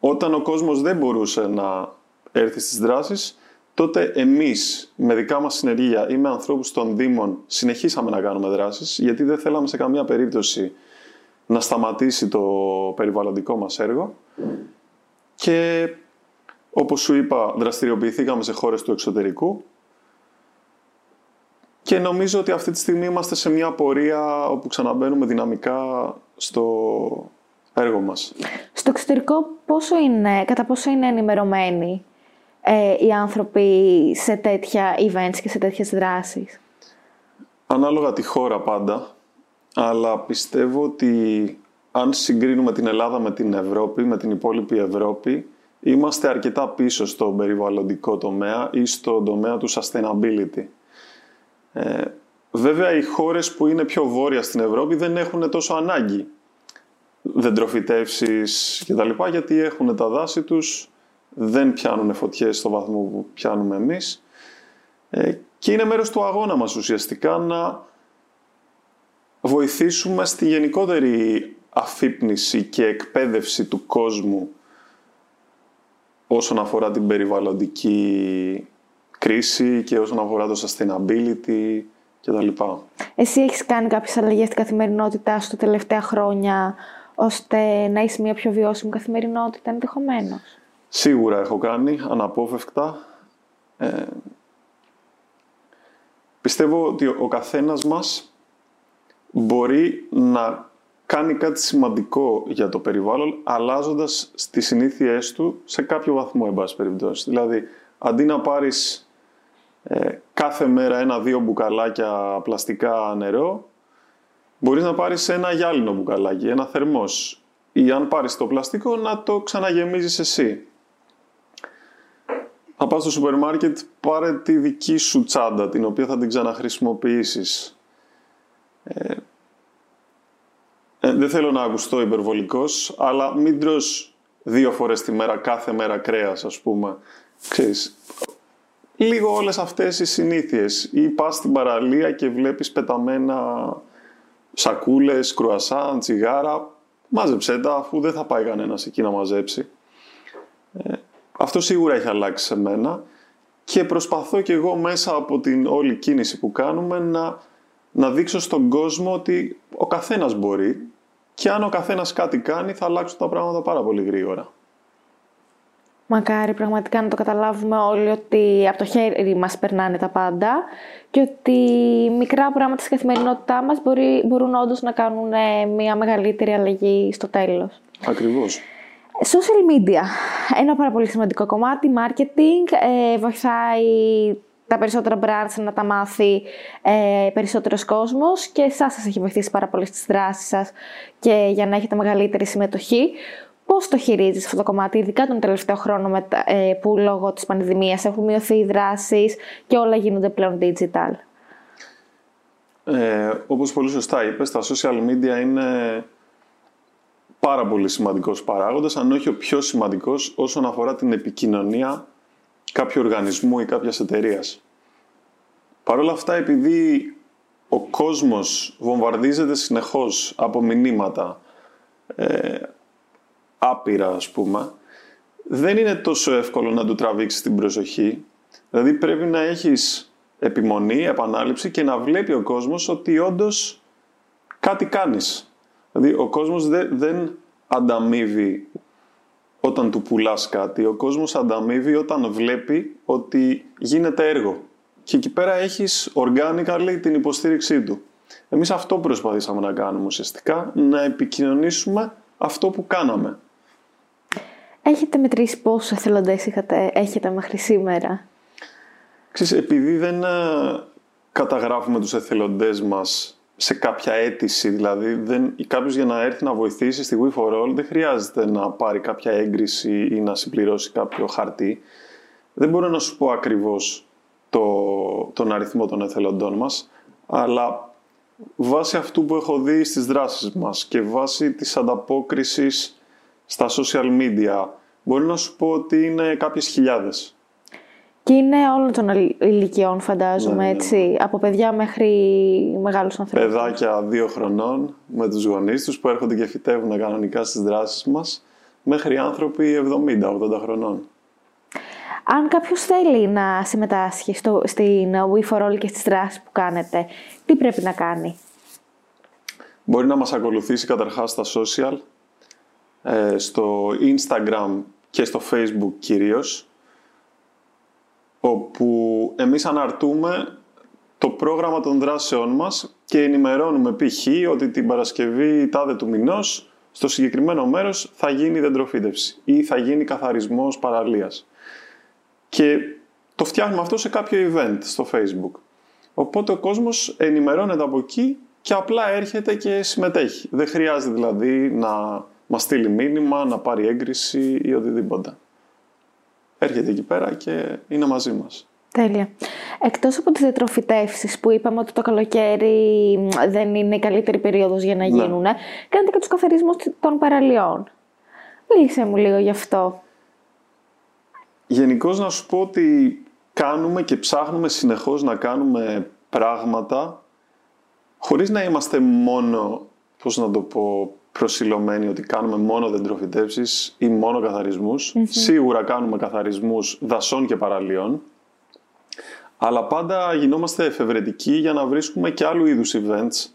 όταν ο κόσμος δεν μπορούσε να έρθει στις δράσεις, τότε εμείς με δικά μας συνεργεία ή με ανθρώπους των Δήμων συνεχίσαμε να κάνουμε δράσεις, γιατί δεν θέλαμε σε καμία περίπτωση να σταματήσει το περιβαλλοντικό μας έργο. Και όπως σου είπα, δραστηριοποιηθήκαμε σε χώρες του εξωτερικού, και νομίζω ότι αυτή τη στιγμή είμαστε σε μια πορεία όπου ξαναμπαίνουμε δυναμικά στο έργο μας. Στο εξωτερικό πόσο είναι, κατά πόσο είναι ενημερωμένοι ε, οι άνθρωποι σε τέτοια events και σε τέτοιες δράσεις; Ανάλογα τη χώρα πάντα, αλλά πιστεύω ότι αν συγκρίνουμε την Ελλάδα με την Ευρώπη, με την υπόλοιπη Ευρώπη, είμαστε αρκετά πίσω στο περιβαλλοντικό τομέα ή στο τομέα του sustainability. Ε, βέβαια οι χώρες που είναι πιο βόρεια στην Ευρώπη δεν έχουν τόσο ανάγκη δεντροφυτεύσεις και τα λοιπά γιατί έχουν τα δάση τους, δεν πιάνουν φωτιές στο βαθμό που πιάνουμε εμείς. Ε, και είναι μέρος του αγώνα μας ουσιαστικά να βοηθήσουμε στη γενικότερη αφύπνιση και εκπαίδευση του κόσμου όσον αφορά την περιβαλλοντική κρίση και όσον αφορά το sustainability κτλ. Εσύ έχεις κάνει κάποιες αλλαγές στην καθημερινότητά σου τα τελευταία χρόνια ώστε να είσαι μια πιο βιώσιμη καθημερινότητα ενδεχομένως; Σίγουρα έχω κάνει, αναπόφευκτα. Ε, πιστεύω ότι ο καθένας μας μπορεί να κάνει κάτι σημαντικό για το περιβάλλον αλλάζοντας τις συνήθειές του σε κάποιο βαθμό, εν πάση περιπτώσει. Δηλαδή, αντί να πάρεις ε, κάθε μέρα ένα-δύο μπουκαλάκια πλαστικά νερό, μπορείς να πάρεις ένα γυάλινο μπουκαλάκι, ένα θερμός. ή αν πάρεις το πλαστικό να το ξαναγεμίζεις εσύ. Θα πας στο σούπερ μάρκετ, πάρε τη δική σου τσάντα, την οποία θα την ξαναχρησιμοποιήσεις. Ε, ε, δεν θέλω να ακουστώ υπερβολικός, αλλά μην τρως δύο φορές τη μέρα, κάθε μέρα κρέας, ας πούμε. Ξέρεις, λίγο όλες αυτές οι συνήθειες. Ή πας στην παραλία και βλέπεις πεταμένα σακούλες, κρουασάν, τσιγάρα. Μάζεψέ τα, αφού δεν θα πάει κανένας εκεί να μαζέψει. Ε, αυτό σίγουρα έχει αλλάξει σε μένα και προσπαθώ και εγώ μέσα από την όλη κίνηση που κάνουμε να, να δείξω στον κόσμο ότι ο καθένας μπορεί και αν ο καθένας κάτι κάνει θα αλλάξουν τα πράγματα πάρα πολύ γρήγορα. Μακάρι πραγματικά να το καταλάβουμε όλοι ότι από το χέρι μας περνάνε τα πάντα και ότι μικρά πράγματα στην καθημερινότητά μας μπορεί, μπορούν όντως να κάνουν ε, μια μεγαλύτερη αλλαγή στο τέλος. Ακριβώς. Social media. Ένα πάρα πολύ σημαντικό κομμάτι. Marketing. Ε, βοηθάει τα περισσότερα brands να τα μάθει ε, περισσότερος κόσμος και εσάς σας έχει βοηθήσει πάρα πολύ στις δράσεις σας και για να έχετε μεγαλύτερη συμμετοχή. Πώς το χειρίζεις αυτό το κομμάτι, ειδικά τον τελευταίο χρόνο μετα, ε, που λόγω της πανδημίας έχουν μειωθεί οι δράσεις και όλα γίνονται πλέον digital; Ε, όπως πολύ σωστά είπες, τα social media είναι πάρα πολύ σημαντικός παράγοντας, αν όχι ο πιο σημαντικός όσον αφορά την επικοινωνία κάποιου οργανισμού ή κάποιας εταιρείας. Παρ' όλα αυτά, επειδή ο κόσμος βομβαρδίζεται συνεχώς από μηνύματα, ε, άπειρα ας πούμε, δεν είναι τόσο εύκολο να του τραβήξεις την προσοχή. Δηλαδή πρέπει να έχεις επιμονή, επανάληψη και να βλέπει ο κόσμος ότι όντως κάτι κάνεις. Δηλαδή ο κόσμος δεν, δεν ανταμείβει όταν του πουλάς κάτι. Ο κόσμος ανταμείβει όταν βλέπει ότι γίνεται έργο. Και εκεί πέρα έχεις organically την υποστήριξή του. Εμείς αυτό προσπαθήσαμε να κάνουμε ουσιαστικά, να επικοινωνήσουμε αυτό που κάναμε. Έχετε μετρήσει πόσους εθελοντές έχετε μέχρι σήμερα; Ξέρεις, επειδή δεν ε, καταγράφουμε τους εθελοντές μας σε κάποια αίτηση, δηλαδή δεν, κάποιος για να έρθει να βοηθήσει στη We for All δεν χρειάζεται να πάρει κάποια έγκριση ή να συμπληρώσει κάποιο χαρτί. Δεν μπορώ να σου πω ακριβώς το, τον αριθμό των εθελοντών μας, αλλά βάσει αυτού που έχω δει στις δράσεις μας και βάσει της ανταπόκρισης στα social media, μπορεί να σου πω ότι είναι κάποιες χιλιάδες. Και είναι όλων των ηλικιών, φαντάζομαι, ναι, ναι, ναι. έτσι. Από παιδιά μέχρι μεγάλους ανθρώπους. Παιδάκια δύο χρονών με τους γονείς τους που έρχονται και φυτεύουν κανονικά στις δράσεις μας, μέχρι άνθρωποι 70-80 χρονών. Αν κάποιος θέλει να συμμετάσχει στο, στην We for All και στις δράσεις που κάνετε, τι πρέπει να κάνει; Μπορεί να μας ακολουθήσει καταρχάς στα social, ε, στο Instagram και στο Facebook κυρίως, όπου εμείς αναρτούμε το πρόγραμμα των δράσεών μας και ενημερώνουμε π.χ. ότι την Παρασκευή τάδε του μηνός στο συγκεκριμένο μέρος θα γίνει δεντροφύτευση ή θα γίνει καθαρισμός παραλίας. Και το φτιάχνουμε αυτό σε κάποιο event στο facebook. Οπότε ο κόσμος ενημερώνεται από εκεί και απλά έρχεται και συμμετέχει. Δεν χρειάζεται δηλαδή να μας στείλει μήνυμα, να πάρει έγκριση ή οτιδήποτε έρχεται εκεί πέρα και είναι μαζί μας. Τέλεια. Εκτός από τις διατροφητεύσεις που είπαμε ότι το καλοκαίρι δεν είναι η καλύτερη περίοδος για να ναι. γίνουν, κάνετε και τους καθαρισμούς των παραλιών. Μίλησέ μου λίγο γι' αυτό. Γενικώς να σου πω ότι κάνουμε και ψάχνουμε συνεχώς να κάνουμε πράγματα χωρίς να είμαστε μόνο, πώς να το πω, προσιλωμένοι ότι κάνουμε μόνο δεντροφυτεύσεις ή μόνο Σίγουρα κάνουμε καθαρισμούς δασών και παραλίων. Αλλά πάντα γινόμαστε εφευρετικοί για να βρίσκουμε και άλλου είδους events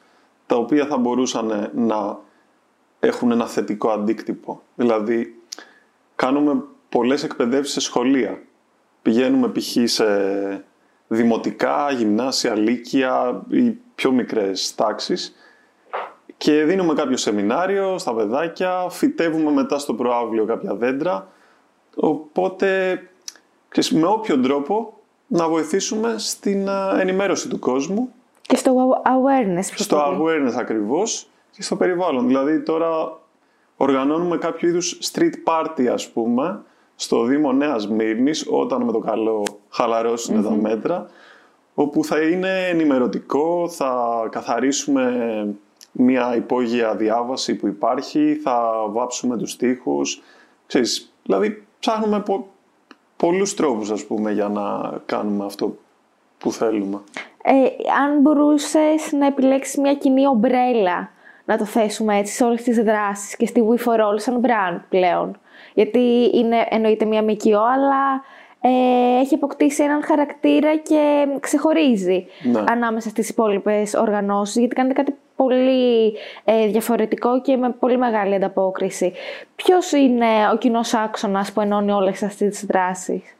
τα οποία θα μπορούσαν να έχουν ένα θετικό αντίκτυπο. Δηλαδή, κάνουμε πολλές εκπαιδεύσεις σε σχολεία. Πηγαίνουμε π.χ. σε δημοτικά, γυμνάσια, λύκεια ή πιο μικρές τάξεις και δίνουμε κάποιο σεμινάριο στα παιδάκια, φυτεύουμε μετά στο προάβλιο κάποια δέντρα. Οπότε, ξέρεις, με όποιο τρόπο να βοηθήσουμε στην ενημέρωση του κόσμου. Και στο awareness. Στο awareness ακριβώς και στο περιβάλλον. Δηλαδή τώρα οργανώνουμε κάποιο είδους street party ας πούμε στο Δήμο Νέας Μύρνης όταν με το καλό χαλαρώσουν τα μέτρα όπου θα είναι ενημερωτικό, θα καθαρίσουμε μια υπόγεια διάβαση που υπάρχει, θα βάψουμε τους τοίχους, ξέρεις, δηλαδή ψάχνουμε πο, πολλούς τρόπους ας πούμε για να κάνουμε αυτό που θέλουμε. Ε, αν μπορούσες να επιλέξεις μια κοινή ομπρέλα, να το θέσουμε έτσι, σε όλες τις δράσεις και στη We for All σαν brand πλέον. Γιατί είναι εννοείται μια μικιό, αλλά ε, έχει αποκτήσει έναν χαρακτήρα και ξεχωρίζει Ναι. ανάμεσα στις υπόλοιπες οργανώσεις, γιατί κάνετε κάτι πολύ ε, διαφορετικό και με πολύ μεγάλη ανταπόκριση. Ποιος είναι ο κοινός άξονας που ενώνει όλες αυτές τις δράσεις;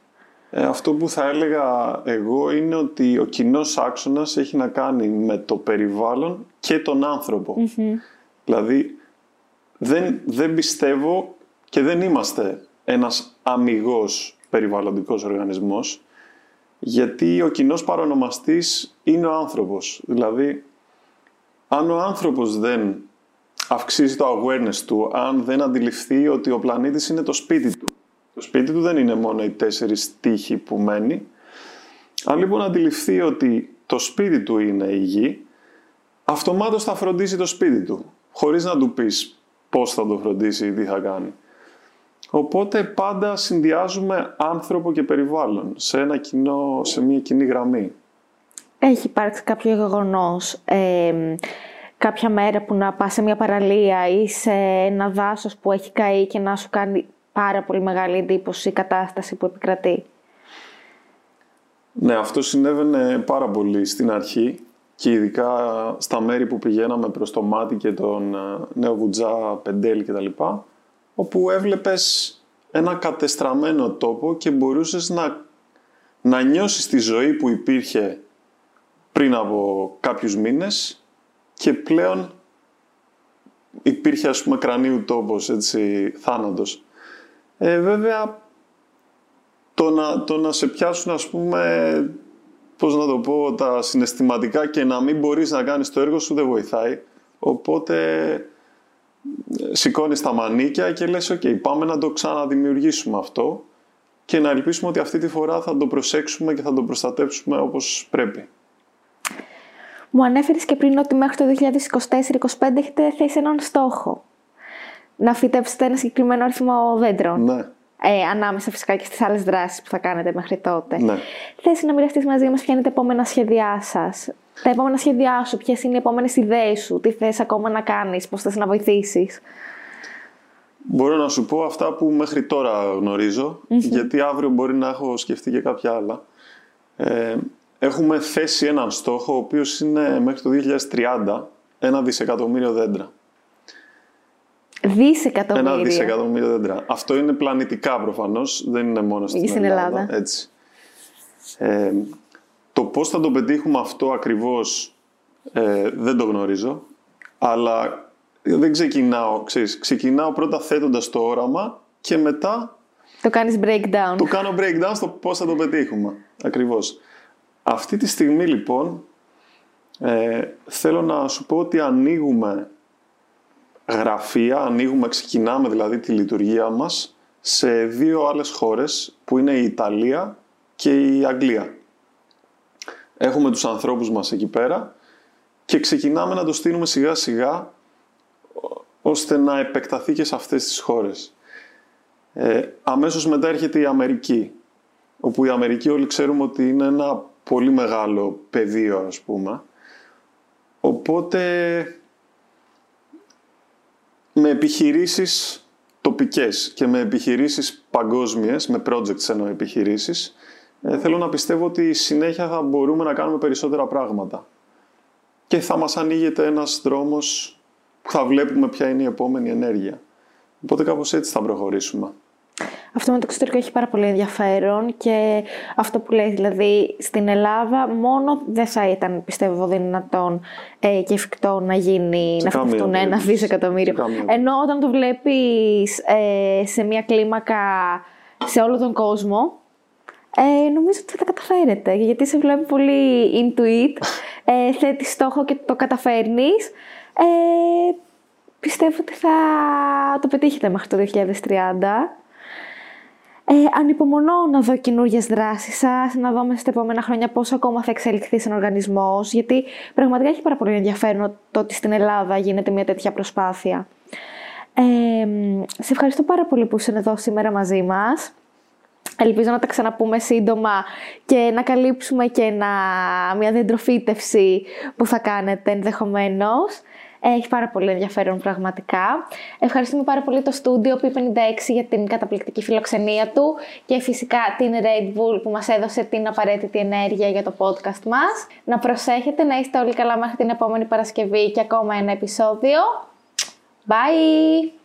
Ε, αυτό που θα έλεγα εγώ είναι ότι ο κοινός άξονας έχει να κάνει με το περιβάλλον και τον άνθρωπο. Δηλαδή δεν, δεν πιστεύω και δεν είμαστε ένας αμυγός περιβαλλοντικός οργανισμός γιατί ο κοινός παρονομαστής είναι ο άνθρωπος. Δηλαδή αν ο άνθρωπος δεν αυξήσει το awareness του, αν δεν αντιληφθεί ότι ο πλανήτης είναι το σπίτι του. Το σπίτι του δεν είναι μόνο οι τέσσερις τείχοι που μένει. Αν λοιπόν αντιληφθεί ότι το σπίτι του είναι η γη, αυτομάτως θα φροντίσει το σπίτι του, χωρίς να του πεις πώς θα το φροντίσει ή τι θα κάνει. Οπότε πάντα συνδυάζουμε άνθρωπο και περιβάλλον σε, ένα κοινό, σε μια κοινή γραμμή. Έχει υπάρξει κάποιο γεγονός ε, κάποια μέρα που να πας σε μια παραλία ή σε ένα δάσος που έχει καεί και να σου κάνει πάρα πολύ μεγάλη εντύπωση η κατάσταση που επικρατεί; Ναι, αυτό συνέβαινε πάρα πολύ στην αρχή και ειδικά στα μέρη που πηγαίναμε προς το Μάτι και τον ε, Νέο Βουτζά, Πεντέλη κτλ. όπου έβλεπες ένα κατεστραμμένο τόπο και μπορούσες να, να νιώσεις τη ζωή που υπήρχε πριν από κάποιους μήνες και πλέον υπήρχε ας πούμε κρανίου τόπος, έτσι, θάνατος. Ε, βέβαια το να, το να σε πιάσουν ας πούμε πώς να το πω τα συναισθηματικά και να μην μπορείς να κάνεις το έργο σου δεν βοηθάει οπότε ε, σηκώνεις τα μανίκια και λες ok πάμε να το ξαναδημιουργήσουμε αυτό και να ελπίσουμε ότι αυτή τη φορά θα το προσέξουμε και θα το προστατέψουμε όπως πρέπει. Μου ανέφερες και πριν ότι μέχρι το 2024-2025 έχετε θέσει έναν στόχο. Να φυτέψετε ένα συγκεκριμένο αριθμό δέντρων. Ναι, Ε, ανάμεσα φυσικά και στις άλλες δράσεις που θα κάνετε μέχρι τότε. ναι. Θες να μοιραστείς μαζί μας ποια είναι τα επόμενα σχέδιά σας; Τα επόμενα σχέδιά σου, ποιες είναι οι επόμενες ιδέες σου, τι θες ακόμα να κάνεις, πώς θες να βοηθήσεις; Μπορώ να σου πω αυτά που μέχρι τώρα γνωρίζω, γιατί αύριο μπορεί να έχω σκεφτεί και κάποια άλλα. Ε, έχουμε θέσει έναν στόχο, ο οποίος είναι μέχρι το 2030 ένα δισεκατομμύριο δέντρα. Δισεκατομμύρια. Ένα δισεκατομμύριο δέντρα. Αυτό είναι πλανητικά προφανώς, δεν είναι μόνο στην, Στην Ελλάδα. Έτσι. Ε, το πώς θα το πετύχουμε αυτό ακριβώς ε, δεν το γνωρίζω, αλλά δεν ξεκινάω, ξέρεις, ξεκινάω πρώτα θέτοντας το όραμα και μετά Το κάνεις breakdown. το κάνω breakdown στο πώς θα το πετύχουμε. Ακριβώς. Αυτή τη στιγμή λοιπόν ε, θέλω να σου πω ότι ανοίγουμε γραφεία, ανοίγουμε, ξεκινάμε δηλαδή τη λειτουργία μας σε δύο άλλες χώρες που είναι η Ιταλία και η Αγγλία. Έχουμε τους ανθρώπους μας εκεί πέρα και ξεκινάμε να το στείλουμε σιγά σιγά ώστε να επεκταθεί και σε αυτές τις χώρες. Ε, αμέσως μετά έρχεται η Αμερική, όπου η Αμερική όλοι ξέρουμε ότι είναι ένα πολύ μεγάλο πεδίο, ας πούμε. Οπότε, με επιχειρήσεις τοπικές και με επιχειρήσεις παγκόσμιες, με projects εννοώ επιχειρήσεις, ε, θέλω να πιστεύω ότι συνέχεια θα μπορούμε να κάνουμε περισσότερα πράγματα. Και θα μας ανοίγεται ένας δρόμος που θα βλέπουμε ποια είναι η επόμενη ενέργεια. Οπότε κάπως έτσι θα προχωρήσουμε. Αυτό με το εξωτερικό έχει πάρα πολύ ενδιαφέρον και αυτό που λέει, δηλαδή στην Ελλάδα μόνο δεν θα ήταν πιστεύω δυνατόν ε, και εφικτό να γίνει, Σε να καμία φυτευτούν ένα περίπτωση. δισεκατομμύριο. Σε καμία Ενώ όταν το βλέπεις ε, σε μια κλίμακα σε όλο τον κόσμο, ε, νομίζω ότι θα τα καταφέρετε. Γιατί σε βλέπω πολύ into it, ε, θέτεις στόχο και το καταφέρνεις. Ε, πιστεύω πιστεύω ότι θα το πετύχετε μέχρι το 2030. Ε, ανυπομονώ να δω καινούριε δράσεις σας, να δω μέσα στα επόμενα χρόνια πώς ακόμα θα εξελιχθεί σαν οργανισμός, γιατί πραγματικά έχει πάρα πολύ ενδιαφέρον το ότι στην Ελλάδα γίνεται μια τέτοια προσπάθεια. Ε, σε ευχαριστώ πάρα πολύ που είσαι εδώ σήμερα μαζί μας. Ελπίζω να τα ξαναπούμε σύντομα και να καλύψουμε και ένα, μια διεντροφήτευση που θα κάνετε ενδεχομένως. Έχει πάρα πολύ ενδιαφέρον πραγματικά. Ευχαριστούμε πάρα πολύ το στούντιο P56 για την καταπληκτική φιλοξενία του και φυσικά την Red Bull που μας έδωσε την απαραίτητη ενέργεια για το podcast μας. Να προσέχετε, να είστε όλοι καλά μέχρι την επόμενη Παρασκευή και ακόμα ένα επεισόδιο. Bye!